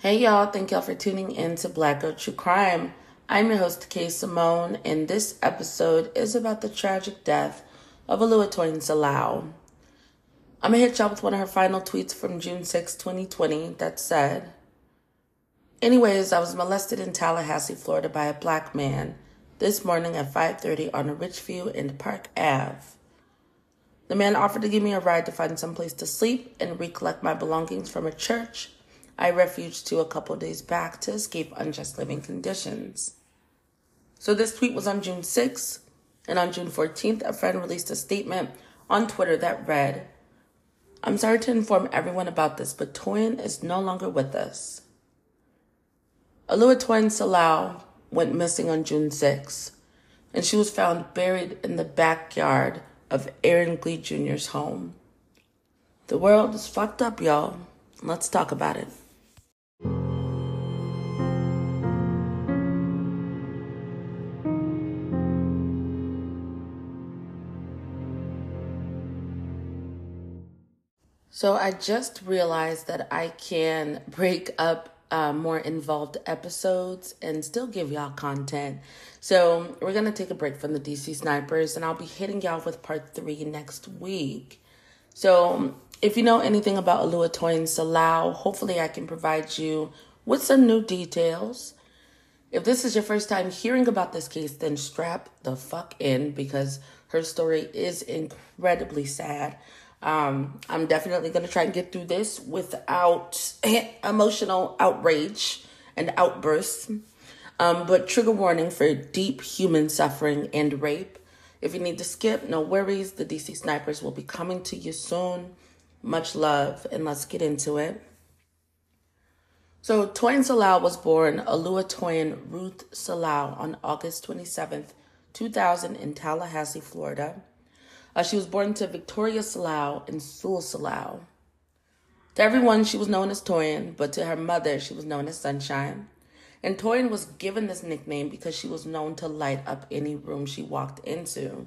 Hey y'all, thank y'all for tuning in to Black Girl True Crime. I'm your host, Kay Simone, and this episode is about the tragic death of Oluwatoyin Salau. I'm gonna hit y'all with one of her final tweets from June 6, 2020 that said, Anyways, I was molested in Tallahassee, Florida by a black man this morning at 5.30 on Richview and Park Ave. The man offered to give me a ride to find some place to sleep and recollect my belongings from a church I refuged to a couple days back to escape unjust living conditions. So this tweet was on June 6th, and on June 14th, a friend released a statement on Twitter that read, I'm sorry to inform everyone about this, but Toyin is no longer with us. Oluwatoyin Salau went missing on June 6th, and she was found buried in the backyard of Aaron Glee Jr.'s home. The world is fucked up, y'all. Let's talk about it. So I just realized that I can break up uh, more involved episodes and still give y'all content. So we're gonna take a break from the DC snipers, and I'll be hitting y'all with part three next week. So if you know anything about Oluwatoyin Salau, hopefully I can provide you with some new details. If this is your first time hearing about this case, then strap the fuck in because her story is incredibly sad. Um, I'm definitely going to try and get through this without emotional outrage and outbursts. Um, but trigger warning for deep human suffering and rape. If you need to skip, no worries. The DC snipers will be coming to you soon. Much love, and let's get into it. So, Toyin Salau was born Oluwatoyin Ruth Salau on August 27th, 2000, in Tallahassee, Florida. Uh, she was born to Victoria Salau and Sewell Salau. To everyone, she was known as Toyin, but to her mother, she was known as Sunshine. And Toyin was given this nickname because she was known to light up any room she walked into.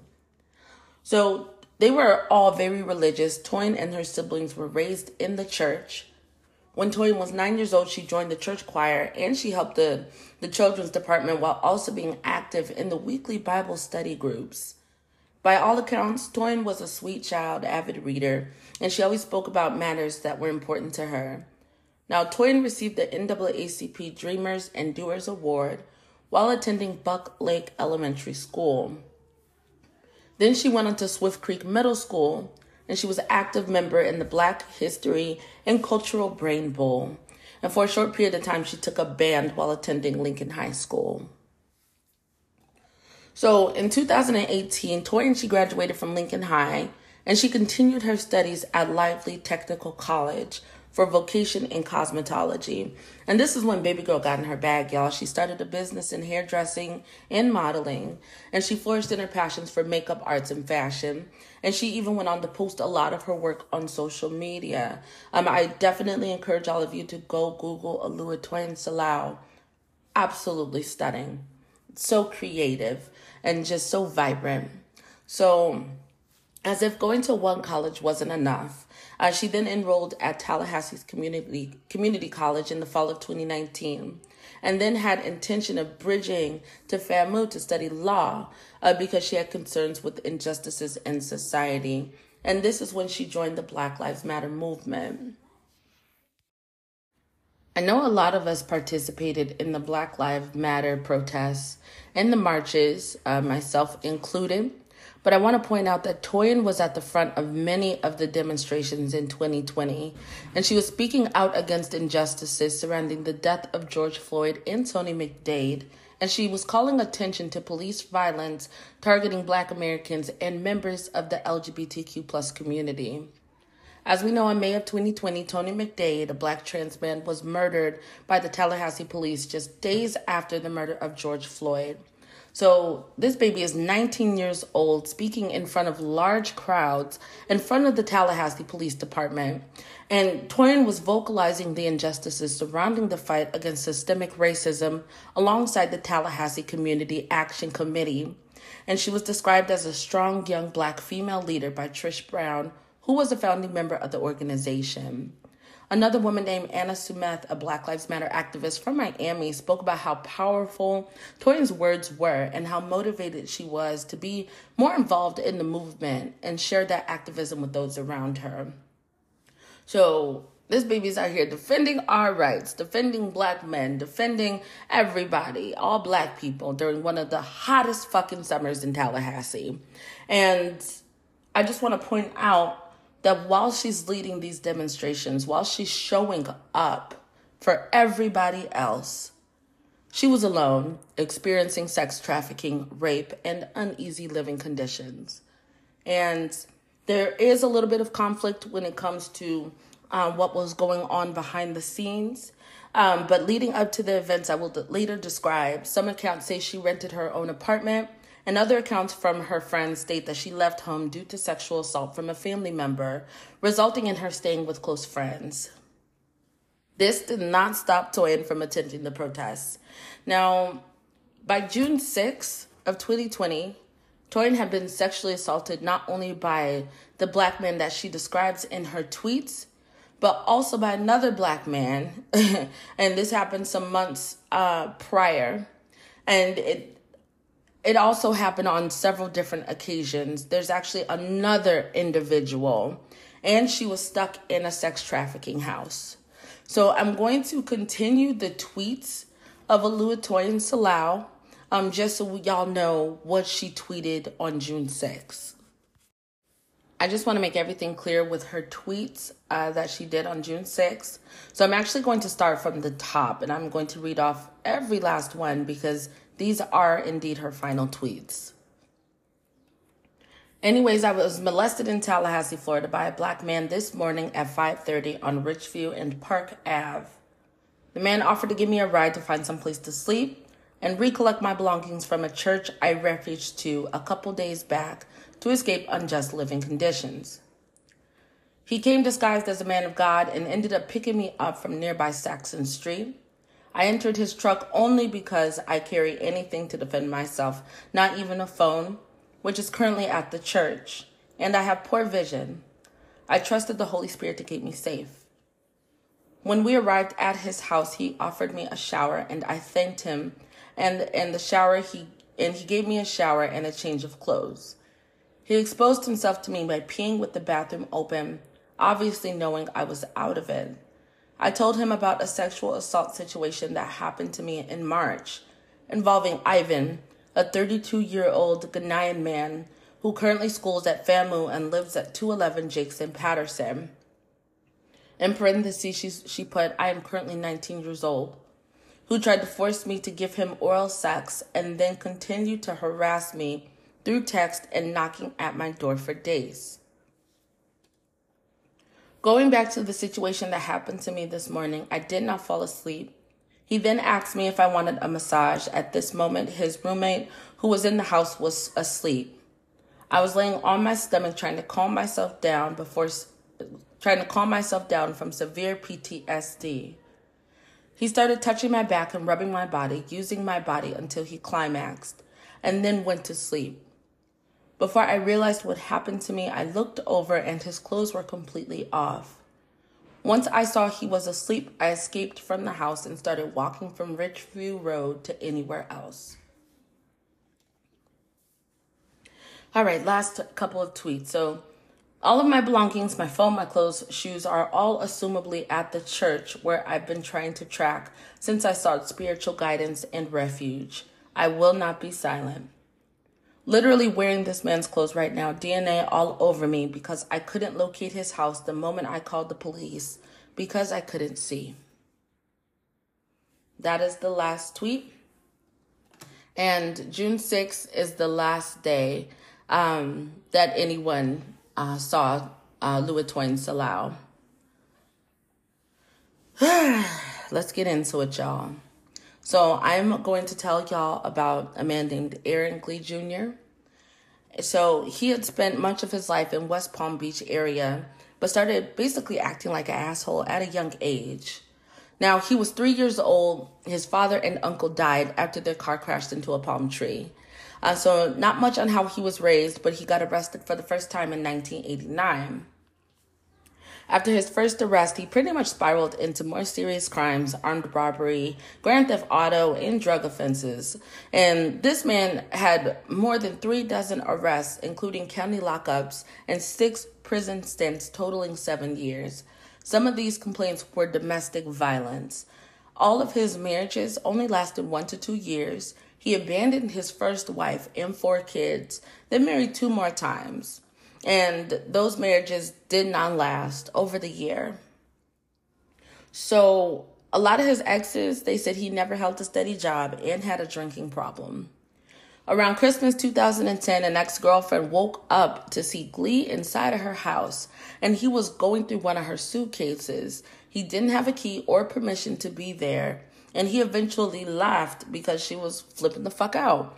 So they were all very religious. Toyin and her siblings were raised in the church. When Toyin was nine years old, she joined the church choir and she helped the, the children's department while also being active in the weekly Bible study groups. By all accounts, Toyin was a sweet child, avid reader, and she always spoke about matters that were important to her. Now, Toyin received the NAACP Dreamers and Doers Award while attending Buck Lake Elementary School. Then she went on to Swift Creek Middle School, and she was an active member in the Black History and Cultural Brain Bowl. And for a short period of time, she took a band while attending Lincoln High School. So in 2018, Toyin she graduated from Lincoln High and she continued her studies at Lively Technical College for vocation in cosmetology. And this is when baby girl got in her bag, y'all. She started a business in hairdressing and modeling, and she flourished in her passions for makeup arts and fashion. And she even went on to post a lot of her work on social media. Um, I definitely encourage all of you to go Google Oluwatoyin Salau. Absolutely stunning. So creative and just so vibrant. So, as if going to one college wasn't enough, uh, she then enrolled at Tallahassee's community community college in the fall of 2019, and then had intention of bridging to FAMU to study law uh, because she had concerns with injustices in society. And this is when she joined the Black Lives Matter movement. I know a lot of us participated in the Black Lives Matter protests and the marches, uh, myself included. But I want to point out that Toyin was at the front of many of the demonstrations in 2020, and she was speaking out against injustices surrounding the death of George Floyd and Tony McDade, and she was calling attention to police violence targeting Black Americans and members of the LGBTQ plus community. As we know, in May of 2020, Tony McDade, a black trans man, was murdered by the Tallahassee police just days after the murder of George Floyd. So, this baby is 19 years old, speaking in front of large crowds in front of the Tallahassee Police Department. And Toyin was vocalizing the injustices surrounding the fight against systemic racism alongside the Tallahassee Community Action Committee. And she was described as a strong young black female leader by Trish Brown, who was a founding member of the organization. Another woman named Anna Sumeth, a Black Lives Matter activist from Miami, spoke about how powerful Toyin's words were and how motivated she was to be more involved in the movement and share that activism with those around her. So, this baby's out here defending our rights, defending black men, defending everybody, all black people during one of the hottest fucking summers in Tallahassee. And I just want to point out that while she's leading these demonstrations, while she's showing up for everybody else, she was alone, experiencing sex trafficking, rape, and uneasy living conditions. And there is a little bit of conflict when it comes to uh, what was going on behind the scenes. Um, but leading up to the events I will later describe, some accounts say she rented her own apartment and other accounts from her friends state that she left home due to sexual assault from a family member, resulting in her staying with close friends. This did not stop Toyin from attending the protests. Now, by June 6th of 2020, Toyin had been sexually assaulted not only by the black man that she describes in her tweets, but also by another black man. and this happened some months uh, prior. And it it also happened on several different occasions. There's actually another individual, and she was stuck in a sex trafficking house. So I'm going to continue the tweets of Oluwatoyin Salau, um, just so y'all know what she tweeted on June 6th. I just want to make everything clear with her tweets uh, that she did on June 6th. So I'm actually going to start from the top and I'm going to read off every last one because these are indeed her final tweets. Anyways, I was molested in Tallahassee, Florida by a black man this morning at 5:30 on Richview and Park Ave. The man offered to give me a ride to find some place to sleep and recollect my belongings from a church I refuged to a couple days back to escape unjust living conditions. He came disguised as a man of God and ended up picking me up from nearby Saxon Street. I entered his truck only because I carry anything to defend myself, not even a phone, which is currently at the church, and I have poor vision. I trusted the Holy Spirit to keep me safe. When we arrived at his house, he offered me a shower and I thanked him and in the shower he and he gave me a shower and a change of clothes. He exposed himself to me by peeing with the bathroom open, obviously knowing I was out of it. I told him about a sexual assault situation that happened to me in March involving Ivan, a 32 year old Ghanaian man who currently schools at FAMU and lives at 211 Jackson Patterson. In parentheses, she, she put, I am currently 19 years old, who tried to force me to give him oral sex and then continued to harass me through text and knocking at my door for days. Going back to the situation that happened to me this morning, I did not fall asleep. He then asked me if I wanted a massage. At this moment, his roommate, who was in the house, was asleep. I was laying on my stomach trying to calm myself down before trying to calm myself down from severe PTSD. He started touching my back and rubbing my body, using my body until he climaxed, and then went to sleep. Before I realized what happened to me, I looked over and his clothes were completely off. Once I saw he was asleep, I escaped from the house and started walking from Richview Road to anywhere else. All right, last couple of tweets. So, all of my belongings, my phone, my clothes, shoes are all assumably at the church where I've been trying to track since I sought spiritual guidance and refuge. I will not be silent literally wearing this man's clothes right now, DNA all over me because I couldn't locate his house the moment I called the police because I couldn't see. That is the last tweet. And June 6th is the last day um, that anyone uh, saw uh, Toyin Salau. Let's get into it, y'all. So I'm going to tell y'all about a man named Aaron Glee Jr. So he had spent much of his life in West Palm Beach area, but started basically acting like an asshole at a young age. Now he was three years old. His father and uncle died after their car crashed into a palm tree. Uh, so not much on how he was raised, but he got arrested for the first time in 1989. After his first arrest, he pretty much spiraled into more serious crimes, armed robbery, grand theft auto, and drug offenses. And this man had more than three dozen arrests, including county lockups and six prison stints totaling seven years. Some of these complaints were domestic violence. All of his marriages only lasted one to two years. He abandoned his first wife and four kids, then married two more times. And those marriages did not last over the year. So, a lot of his exes, they said he never held a steady job and had a drinking problem. Around Christmas 2010, an ex girlfriend woke up to see Glee inside of her house, and he was going through one of her suitcases. He didn't have a key or permission to be there, and he eventually left because she was flipping the fuck out.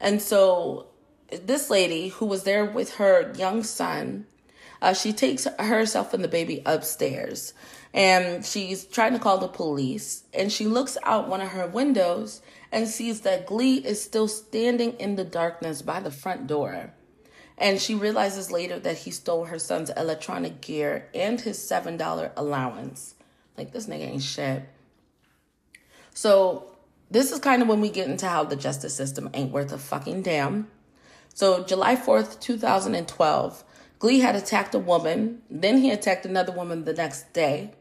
And so this lady who was there with her young son, uh, she takes herself and the baby upstairs and she's trying to call the police. And she looks out one of her windows and sees that Glee is still standing in the darkness by the front door. And she realizes later that he stole her son's electronic gear and his $7 allowance. Like, this nigga ain't shit. So, this is kind of when we get into how the justice system ain't worth a fucking damn. So, July 4th, 2012, Glee had attacked a woman. Then he attacked another woman the next day.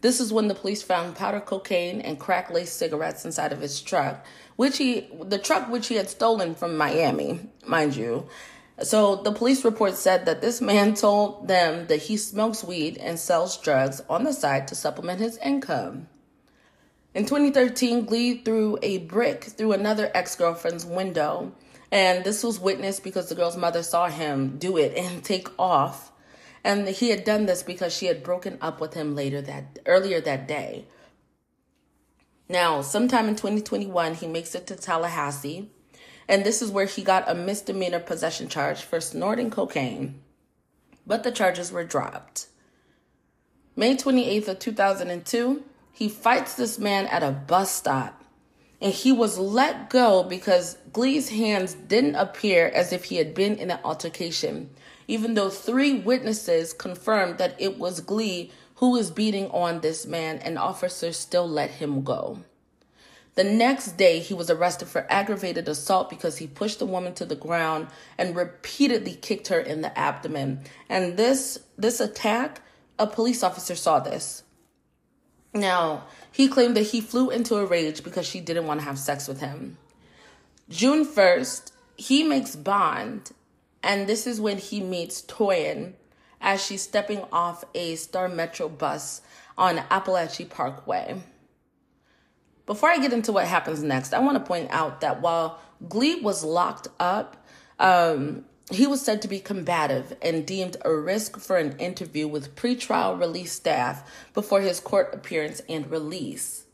This is when the police found powder cocaine and crack laced cigarettes inside of his truck, which he, the truck which he had stolen from Miami, mind you. So the police report said that this man told them that he smokes weed and sells drugs on the side to supplement his income. In 2013, Glee threw a brick through another ex girlfriend's window and this was witnessed because the girl's mother saw him do it and take off. And he had done this because she had broken up with him later that earlier that day. Now, sometime in 2021, he makes it to Tallahassee, and this is where he got a misdemeanor possession charge for snorting cocaine. But the charges were dropped. May 28th of 2002, he fights this man at a bus stop and he was let go because Glee's hands didn't appear as if he had been in an altercation, even though three witnesses confirmed that it was Glee who was beating on this man, and officers still let him go. The next day, he was arrested for aggravated assault because he pushed the woman to the ground and repeatedly kicked her in the abdomen. And this this attack, a police officer saw this. Now, he claimed that he flew into a rage because she didn't want to have sex with him. June 1st, he makes bond, and this is when he meets Toyin as she's stepping off a Star Metro bus on Apalachee Parkway. Before I get into what happens next, I want to point out that while Glee was locked up, um, he was said to be combative and deemed a risk for an interview with pretrial release staff before his court appearance and release.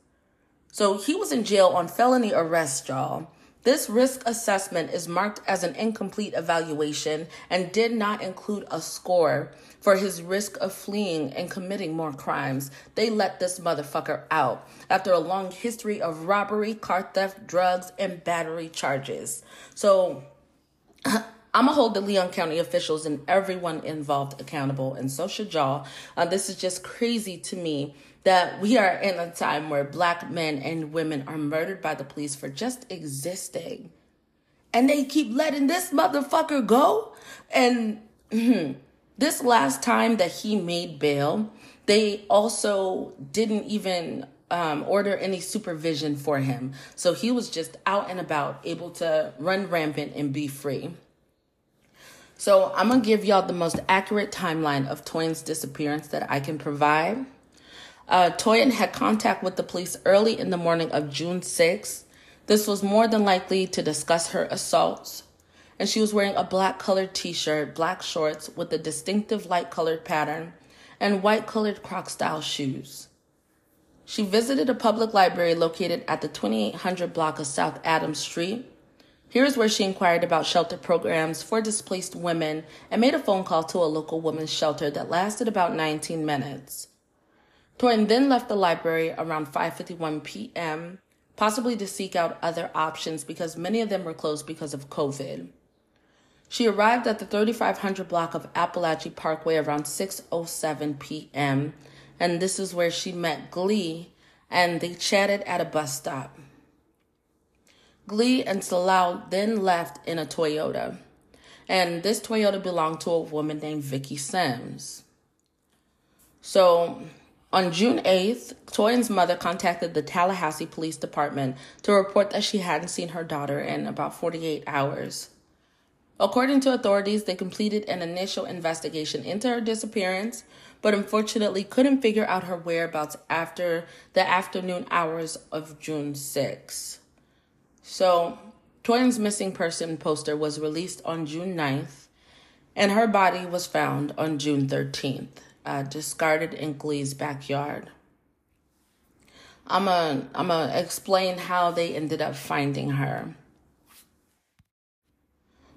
So he was in jail on felony arrest, y'all. This risk assessment is marked as an incomplete evaluation and did not include a score for his risk of fleeing and committing more crimes. They let this motherfucker out after a long history of robbery, car theft, drugs, and battery charges. So I'm gonna hold the Leon County officials and everyone involved accountable, and so should y'all. Uh, this is just crazy to me that we are in a time where black men and women are murdered by the police for just existing. And they keep letting this motherfucker go. And this last time that he made bail, they also didn't even um, order any supervision for him. So he was just out and about, able to run rampant and be free. So I'm to give y'all the most accurate timeline of Toyin's disappearance that I can provide. Uh, Toyin had contact with the police early in the morning of June 6th. This was more than likely to discuss her assaults. And she was wearing a black colored t shirt, black shorts with a distinctive light colored pattern, and white colored croc style shoes. She visited a public library located at the 2800 block of South Adams Street Here's where she inquired about shelter programs for displaced women and made a phone call to a local women's shelter that lasted about 19 minutes. Toyin then left the library around 5:51 p.m., possibly to seek out other options because many of them were closed because of COVID. She arrived at the 3500 block of Apalachee Parkway around 6:07 p.m. and this is where she met Glee and they chatted at a bus stop. Glee and Salau then left in a Toyota. And this Toyota belonged to a woman named Vicky Sims. So on June 8th, Toyin's mother contacted the Tallahassee Police Department to report that she hadn't seen her daughter in about 48 hours. According to authorities, they completed an initial investigation into her disappearance, but unfortunately couldn't figure out her whereabouts after the afternoon hours of June 6. So, Toyin's missing person poster was released on June 9th, and her body was found on June 13th, uh, discarded in Glee's backyard. I'm gonna I'm to explain how they ended up finding her.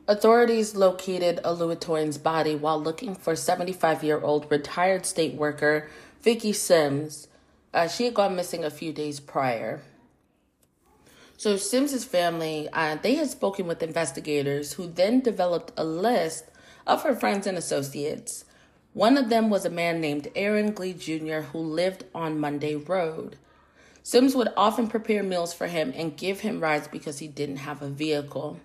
Authorities located Oluwatoyin's body while looking for 75 year old retired state worker Vicky Sims. Uh, she had gone missing a few days prior. So Sims's family, uh, they had spoken with investigators who then developed a list of her friends and associates. One of them was a man named Aaron Glee Jr., who lived on Monday Road. Sims would often prepare meals for him and give him rides because he didn't have a vehicle.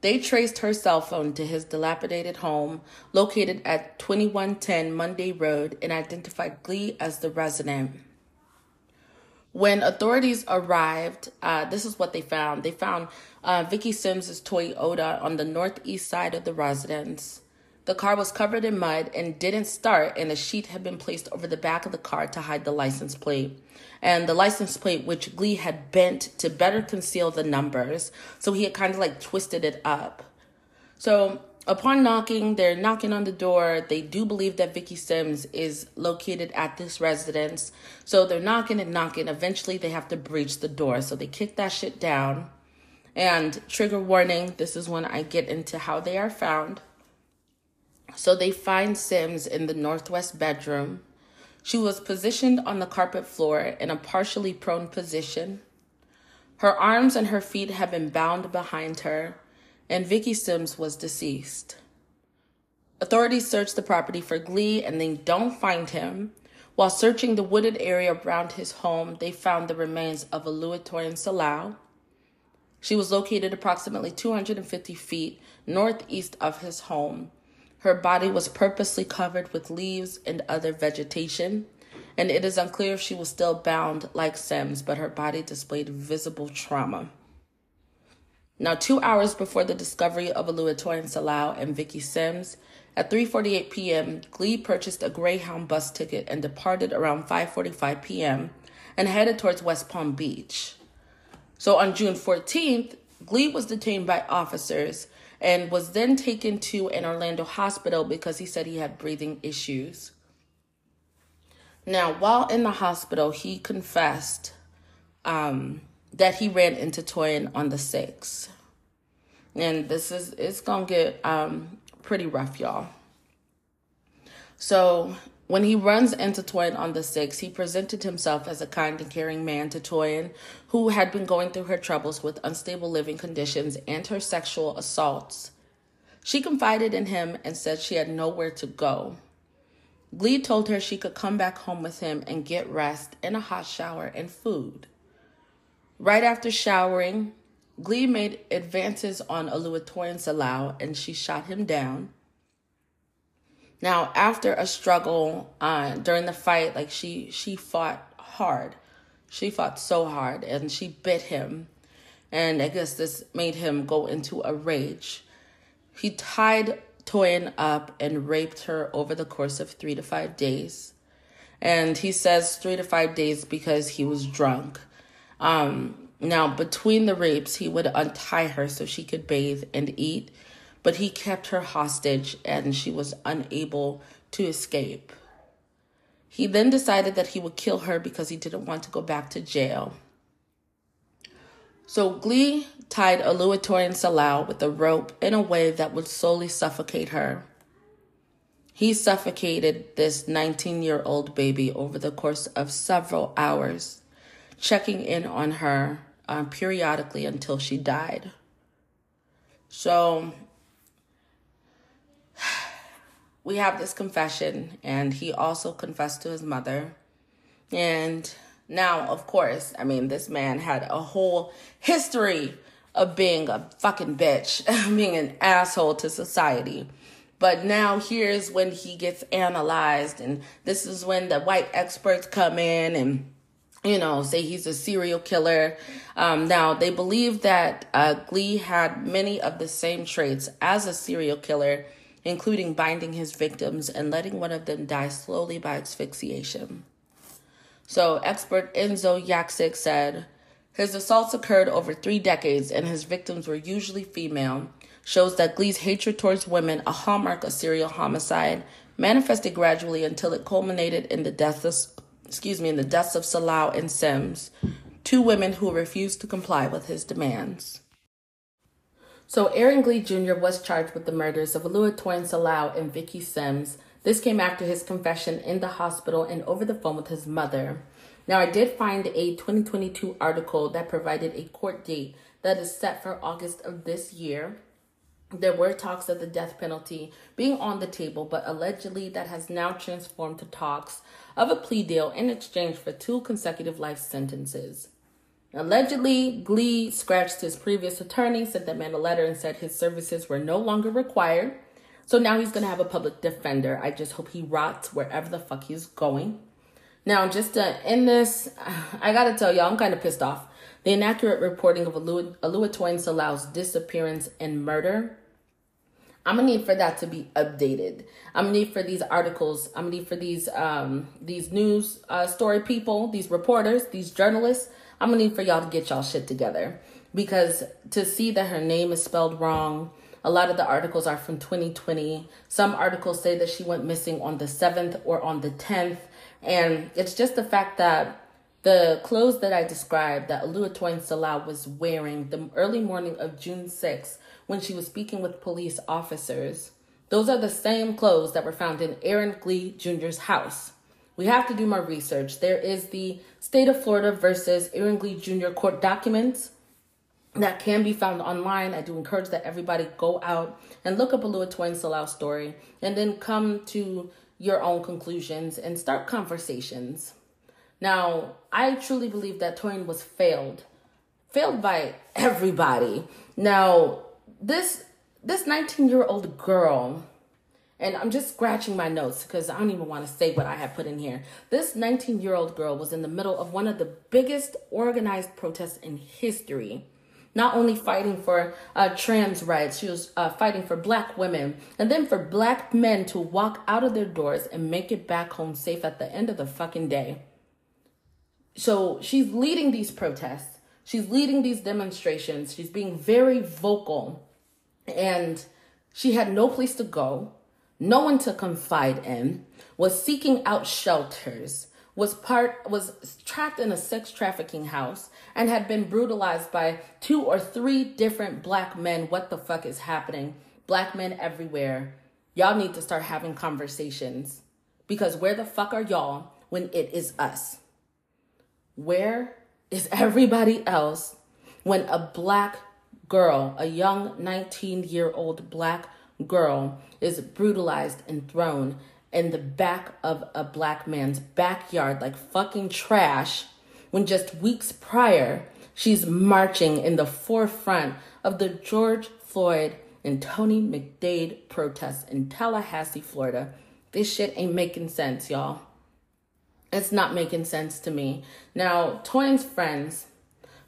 They traced her cell phone to his dilapidated home located at 2110 Monday Road and identified Glee as the resident. When authorities arrived, uh, this is what they found. They found uh, Vicky Sims's Toyota on the northeast side of the residence. The car was covered in mud and didn't start, and a sheet had been placed over the back of the car to hide the license plate. And the license plate, which Glee had bent to better conceal the numbers, so he had kind of like twisted it up. So Upon knocking, they're knocking on the door. They do believe that Vicky Sims is located at this residence. So they're knocking and knocking. Eventually, they have to breach the door. So they kick that shit down. And trigger warning this is when I get into how they are found. So they find Sims in the northwest bedroom. She was positioned on the carpet floor in a partially prone position. Her arms and her feet have been bound behind her and Vicky Sims was deceased. Authorities search the property for Glee and they don't find him. While searching the wooded area around his home, they found the remains of a Oluwatoyin Salau. She was located approximately 250 feet northeast of his home. Her body was purposely covered with leaves and other vegetation, and it is unclear if she was still bound like Sims, but her body displayed visible trauma. Now, two hours before the discovery of Oluwatoyin Salau and Vicky Sims, at 3:48 p.m., Glee purchased a Greyhound bus ticket and departed around 5:45 p.m. and headed towards West Palm Beach. So on June 14th, Glee was detained by officers and was then taken to an Orlando hospital because he said he had breathing issues. Now, while in the hospital, he confessed um, that he ran into Toyin on the 6th. And this is, it's going to get um, pretty rough, y'all. So when he runs into Toyin on the 6th, he presented himself as a kind and caring man to Toyin, who had been going through her troubles with unstable living conditions and her sexual assaults. She confided in him and said she had nowhere to go. Glee told her she could come back home with him and get rest and a hot shower and food. Right after showering, Glee made advances on Oluwatoyin Salau and she shot him down. Now, after a struggle uh, during the fight, like she she fought hard. She fought so hard and she bit him. And I guess this made him go into a rage. He tied Toyin up and raped her over the course of three to five days. And he says three to five days because he was drunk. Um, now, between the rapes, he would untie her so she could bathe and eat, but he kept her hostage and she was unable to escape. He then decided that he would kill her because he didn't want to go back to jail. So Glee tied Oluwatoyin Salau with a rope in a way that would slowly suffocate her. He suffocated this 19 year old baby over the course of several hours checking in on her um, periodically until she died. So we have this confession, and he also confessed to his mother. And now, of course, I mean, this man had a whole history of being a fucking bitch, being an asshole to society. But now here's when he gets analyzed, and this is when the white experts come in and you know, say he's a serial killer. Um, now, they believe that uh, Glee had many of the same traits as a serial killer, including binding his victims and letting one of them die slowly by asphyxiation. So, expert Enzo Yaksic said his assaults occurred over three decades and his victims were usually female. Shows that Glee's hatred towards women, a hallmark of serial homicide, manifested gradually until it culminated in the deaths excuse me, in the deaths of Salau and Sims, two women who refused to comply with his demands. So Aaron Glee Jr. was charged with the murders of Oluwatoyin Salau and Vicky Sims, this came after his confession in the hospital and over the phone with his mother. Now, I did find a 2022 article that provided a court date that is set for August of this year. There were talks of the death penalty being on the table, but allegedly that has now transformed to talks of a plea deal in exchange for two consecutive life sentences. Allegedly, Glee scratched his previous attorney, sent that man a letter, and said his services were no longer required. So now he's going to have a public defender. I just hope he rots wherever the fuck he's going. Now, just to end this, I got to tell y'all, I'm kind of pissed off. The inaccurate reporting of Alua, Oluwatoyin Salau's disappearance and murder. I'm gonna need for that to be updated. I'm gonna need for these articles. I'm gonna need for these um these news uh, story people, these reporters, these journalists. I'm gonna need for y'all to get y'all shit together because to see that her name is spelled wrong, a lot of the articles are from 2020. Some articles say that she went missing on the 7th or on the 10th. And it's just the fact that the clothes that I described that Oluwatoyin Salau was wearing the early morning of June 6th when she was speaking with police officers, those are the same clothes that were found in Aaron Glee Jr.'s house. We have to do more research. There is the state of Florida versus Aaron Glee Jr. court documents that can be found online. I do encourage that everybody go out and look up a Oluwatoyin Salau story and then come to your own conclusions and start conversations. Now, I truly believe that Toyin was failed, failed by everybody. Now, this this 19 year old girl, and I'm just scratching my notes because I don't even want to say what I have put in here. This 19 year old girl was in the middle of one of the biggest organized protests in history not only fighting for uh, trans rights, she was uh, fighting for black women, and then for black men to walk out of their doors and make it back home safe at the end of the fucking day. So she's leading these protests, she's leading these demonstrations, she's being very vocal, and she had no place to go, no one to confide in, was seeking out shelters was part was trapped in a sex trafficking house and had been brutalized by two or three different black men. What the fuck is happening? Black men everywhere. Y'all need to start having conversations because where the fuck are y'all when it is us? Where is everybody else when a black girl, a young 19 year old black girl, is brutalized and thrown in the back of a black man's backyard like fucking trash when just weeks prior she's marching in the forefront of the George Floyd and Tony McDade protests in Tallahassee, Florida. This shit ain't making sense, y'all. It's not making sense to me. Now, Toyin's friends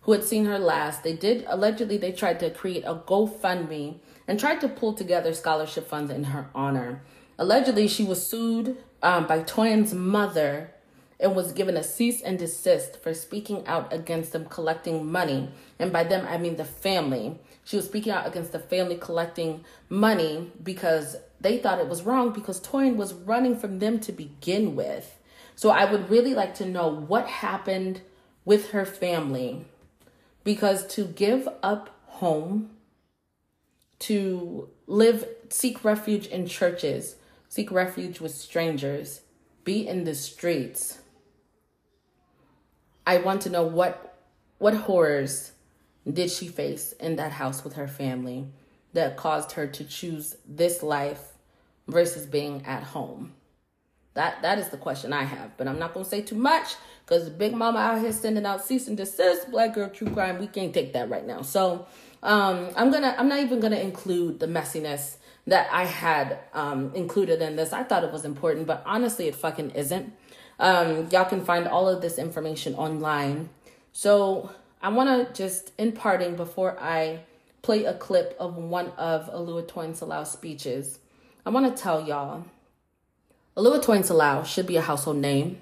who had seen her last, they did allegedly they tried to create a GoFundMe and tried to pull together scholarship funds in her honor. Allegedly, she was sued um, by Toyin's mother and was given a cease and desist for speaking out against them collecting money. And by them, I mean the family. She was speaking out against the family collecting money because they thought it was wrong because Toyin was running from them to begin with. So I would really like to know what happened with her family because to give up home, to live, seek refuge in churches, seek refuge with strangers, be in the streets. I want to know what what horrors did she face in that house with her family that caused her to choose this life versus being at home? That that is the question I have, but I'm not gonna say too much because Big Mama out here sending out cease and desist, Black Girl True Crime. We can't take that right now. So um, I'm gonna I'm not even gonna include the messiness that I had um, included in this. I thought it was important, but honestly, it fucking isn't. Um, y'all can find all of this information online. So I want to just, in parting, before I play a clip of one of Oluwatoyin Salau's speeches, I want to tell y'all Oluwatoyin Salau should be a household name.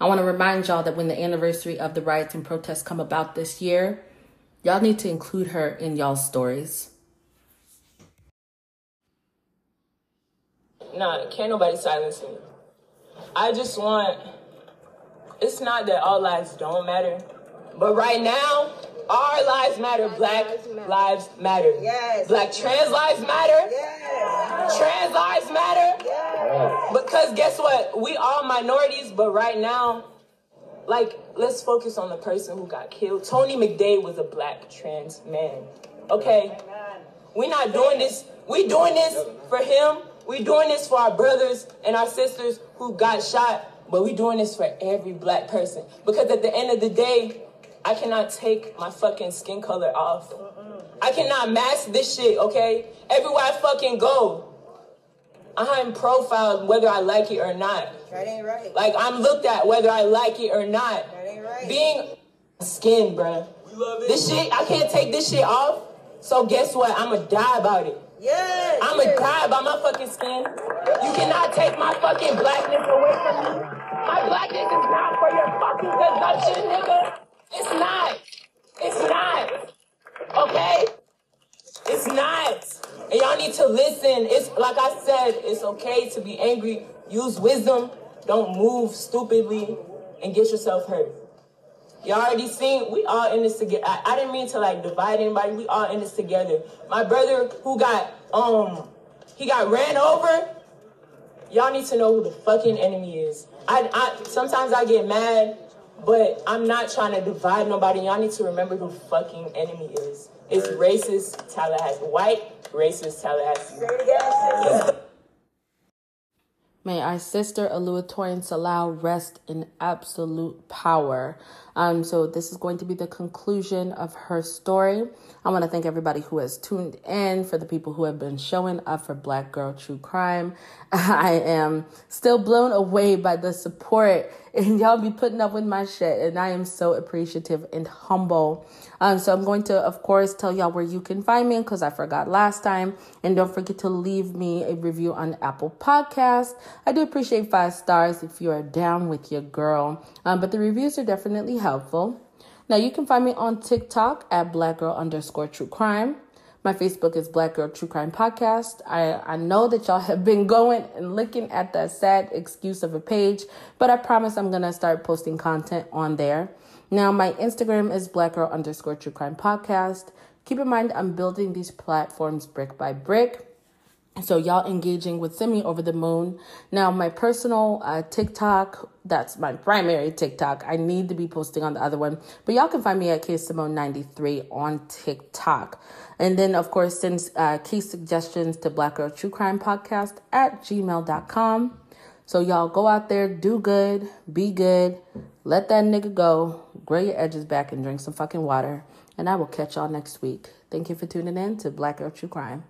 I want to remind y'all that when the anniversary of the riots and protests come about this year, y'all need to include her in y'all's stories. Nah, can't nobody silence me. I just want, it's not that all lives don't matter, but right now, our lives matter. Black lives matter. Yes. Black trans lives matter. Yes. Trans lives matter. Because guess what? We all minorities, but right now, like, let's focus on the person who got killed. Tony McDade was a black trans man. Okay? We're not doing this. We doing this for him. We doing this for our brothers and our sisters who got shot, but we doing this for every black person. Because at the end of the day, I cannot take my fucking skin color off. I cannot mask this shit, okay? Everywhere I fucking go, I'm profiled whether I like it or not. That ain't right. Like I'm looked at whether I like it or not. That ain't right. Being skin, bruh. This shit, I can't take this shit off. So guess what? I'ma die about it. yes. I'ma yes. die about my fucking skin. You cannot take my fucking blackness away from me. My blackness is not for your fucking consumption, nigga. It's not. It's not. Okay? It's not. And y'all need to listen. It's like I said, it's okay to be angry. Use wisdom. Don't move stupidly and get yourself hurt. Y'all already seen we all in this together. I, I didn't mean to like divide anybody. We all in this together. My brother who got um he got ran over. Y'all need to know who the fucking enemy is. I, I sometimes I get mad, but I'm not trying to divide nobody. Y'all need to remember who fucking enemy is. It's racist Tallahassee. White racist Tallahassee. Say it again, sister. May our sister Oluwatoyin Salau rest in absolute power. Um, so this is going to be the conclusion of her story. I want to thank everybody who has tuned in, for the people who have been showing up for Black Girl True Crime. I am still blown away by the support, and y'all be putting up with my shit, and I am so appreciative and humble. Um, so I'm going to, of course, tell y'all where you can find me because I forgot last time, and don't forget to leave me a review on Apple Podcast. I do appreciate five stars if you are down with your girl, um, but the reviews are definitely helpful. Now you can find me on TikTok at Black Girl underscore True Crime. My Facebook is Black Girl True Crime Podcast. I, I know that y'all have been going and looking at that sad excuse of a page, but I promise I'm gonna start posting content on there. Now my Instagram is Black Girl underscore True Crime Podcast. Keep in mind I'm building these platforms brick by brick. So y'all engaging with Simi over the moon. Now my personal uh, TikTok, that's my primary TikTok. I need to be posting on the other one, but y'all can find me at ksimone93 on TikTok. And then of course send uh, case suggestions to Black Girl True Crime Podcast at gmail.com. So y'all go out there, do good, be good, let that nigga go, grow your edges back and drink some fucking water. And I will catch y'all next week. Thank you for tuning in to Black Girl True Crime.